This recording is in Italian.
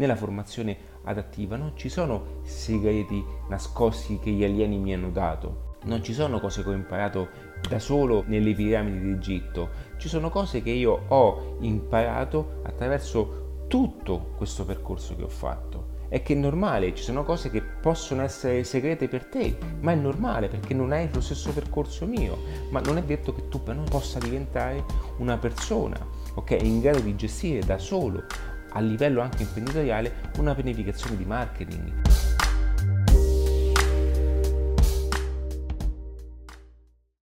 nella formazione adattiva non ci sono segreti nascosti che gli alieni mi hanno dato. Non ci sono cose che ho imparato da solo nelle piramidi d'Egitto, ci sono cose che io ho imparato attraverso tutto questo percorso che ho fatto. È che è normale, ci sono cose che possono essere segrete per te, ma è normale perché non hai lo stesso percorso mio, ma non è detto che tu non possa diventare una persona, ok, in grado di gestire da solo a livello anche imprenditoriale una pianificazione di marketing.